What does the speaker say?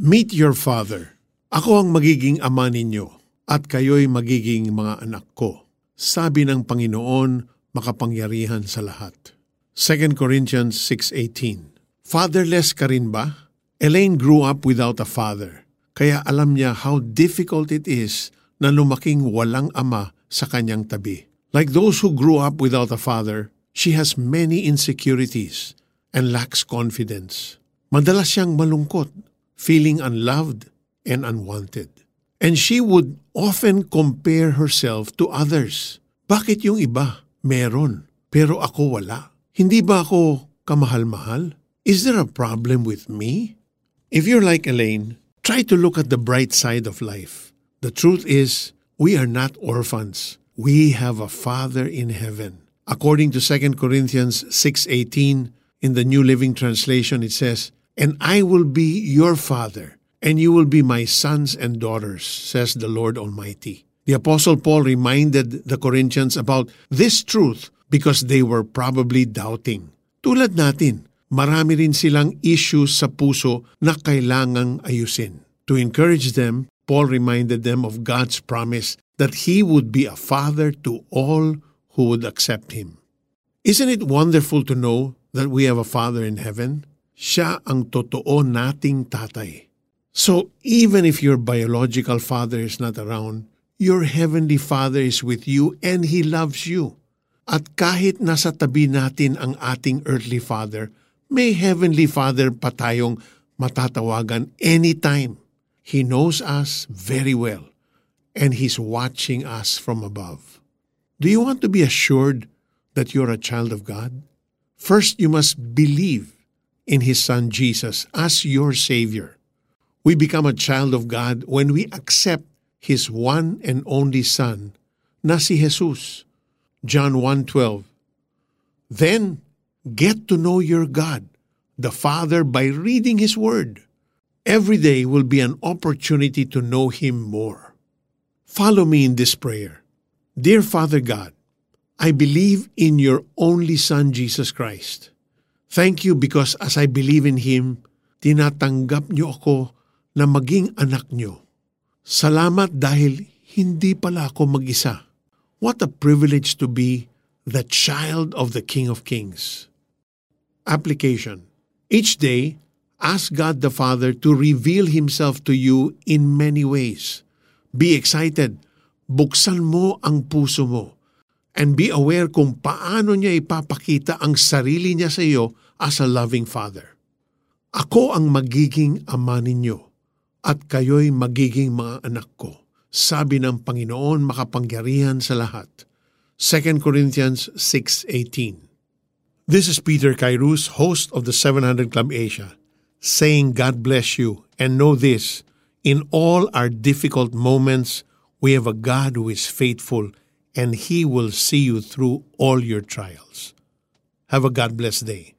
Meet your father. Ako ang magiging ama ninyo at kayo'y magiging mga anak ko. Sabi ng Panginoon, makapangyarihan sa lahat. 2 Corinthians 6.18 Fatherless ka rin ba? Elaine grew up without a father, kaya alam niya how difficult it is na lumaking walang ama sa kanyang tabi. Like those who grew up without a father, she has many insecurities and lacks confidence. Madalas siyang malungkot, feeling unloved and unwanted. And she would often compare herself to others. Bakit yung iba meron, pero ako wala? Hindi ba ako kamahal-mahal? Is there a problem with me? If you're like Elaine, try to look at the bright side of life. The truth is, we are not orphans. We have a Father in heaven. According to 2 Corinthians 6:18 in the New Living Translation it says, "And I will be your father, and you will be my sons and daughters," says the Lord Almighty. The apostle Paul reminded the Corinthians about this truth because they were probably doubting. Tulad natin, marami rin silang issues sa puso na kailangang ayusin. To encourage them, Paul reminded them of God's promise that he would be a father to all who would accept him. Isn't it wonderful to know that we have a Father in heaven? Siya ang totoo nating tatay. So even if your biological father is not around, your heavenly Father is with you and He loves you. At kahit nasa tabi natin ang ating earthly father, may heavenly Father pa tayong matatawagan anytime. He knows us very well and He's watching us from above. Do you want to be assured that you're a child of God? First, you must believe in His Son Jesus as your Savior. We become a child of God when we accept His one and only Son, na si Jesus. John 1.12 Then, get to know your God, the Father, by reading His Word. Every day will be an opportunity to know Him more. Follow me in this prayer. Dear Father God, I believe in your only Son, Jesus Christ. Thank you because as I believe in Him, tinatanggap niyo ako na maging anak niyo. Salamat dahil hindi pala ako mag-isa. What a privilege to be the child of the King of Kings. Application. Each day, ask God the Father to reveal Himself to you in many ways. Be excited. Buksan mo ang puso mo. And be aware kung paano niya ipapakita ang sarili niya sa iyo as a loving Father. Ako ang magiging ama ninyo at kayo'y magiging mga anak ko. Sabi ng Panginoon makapangyarihan sa lahat. 2 Corinthians 6.18 This is Peter Kairos, host of the 700 Club Asia, saying God bless you and know this, in all our difficult moments, we have a God who is faithful and He will see you through all your trials. Have a God blessed day.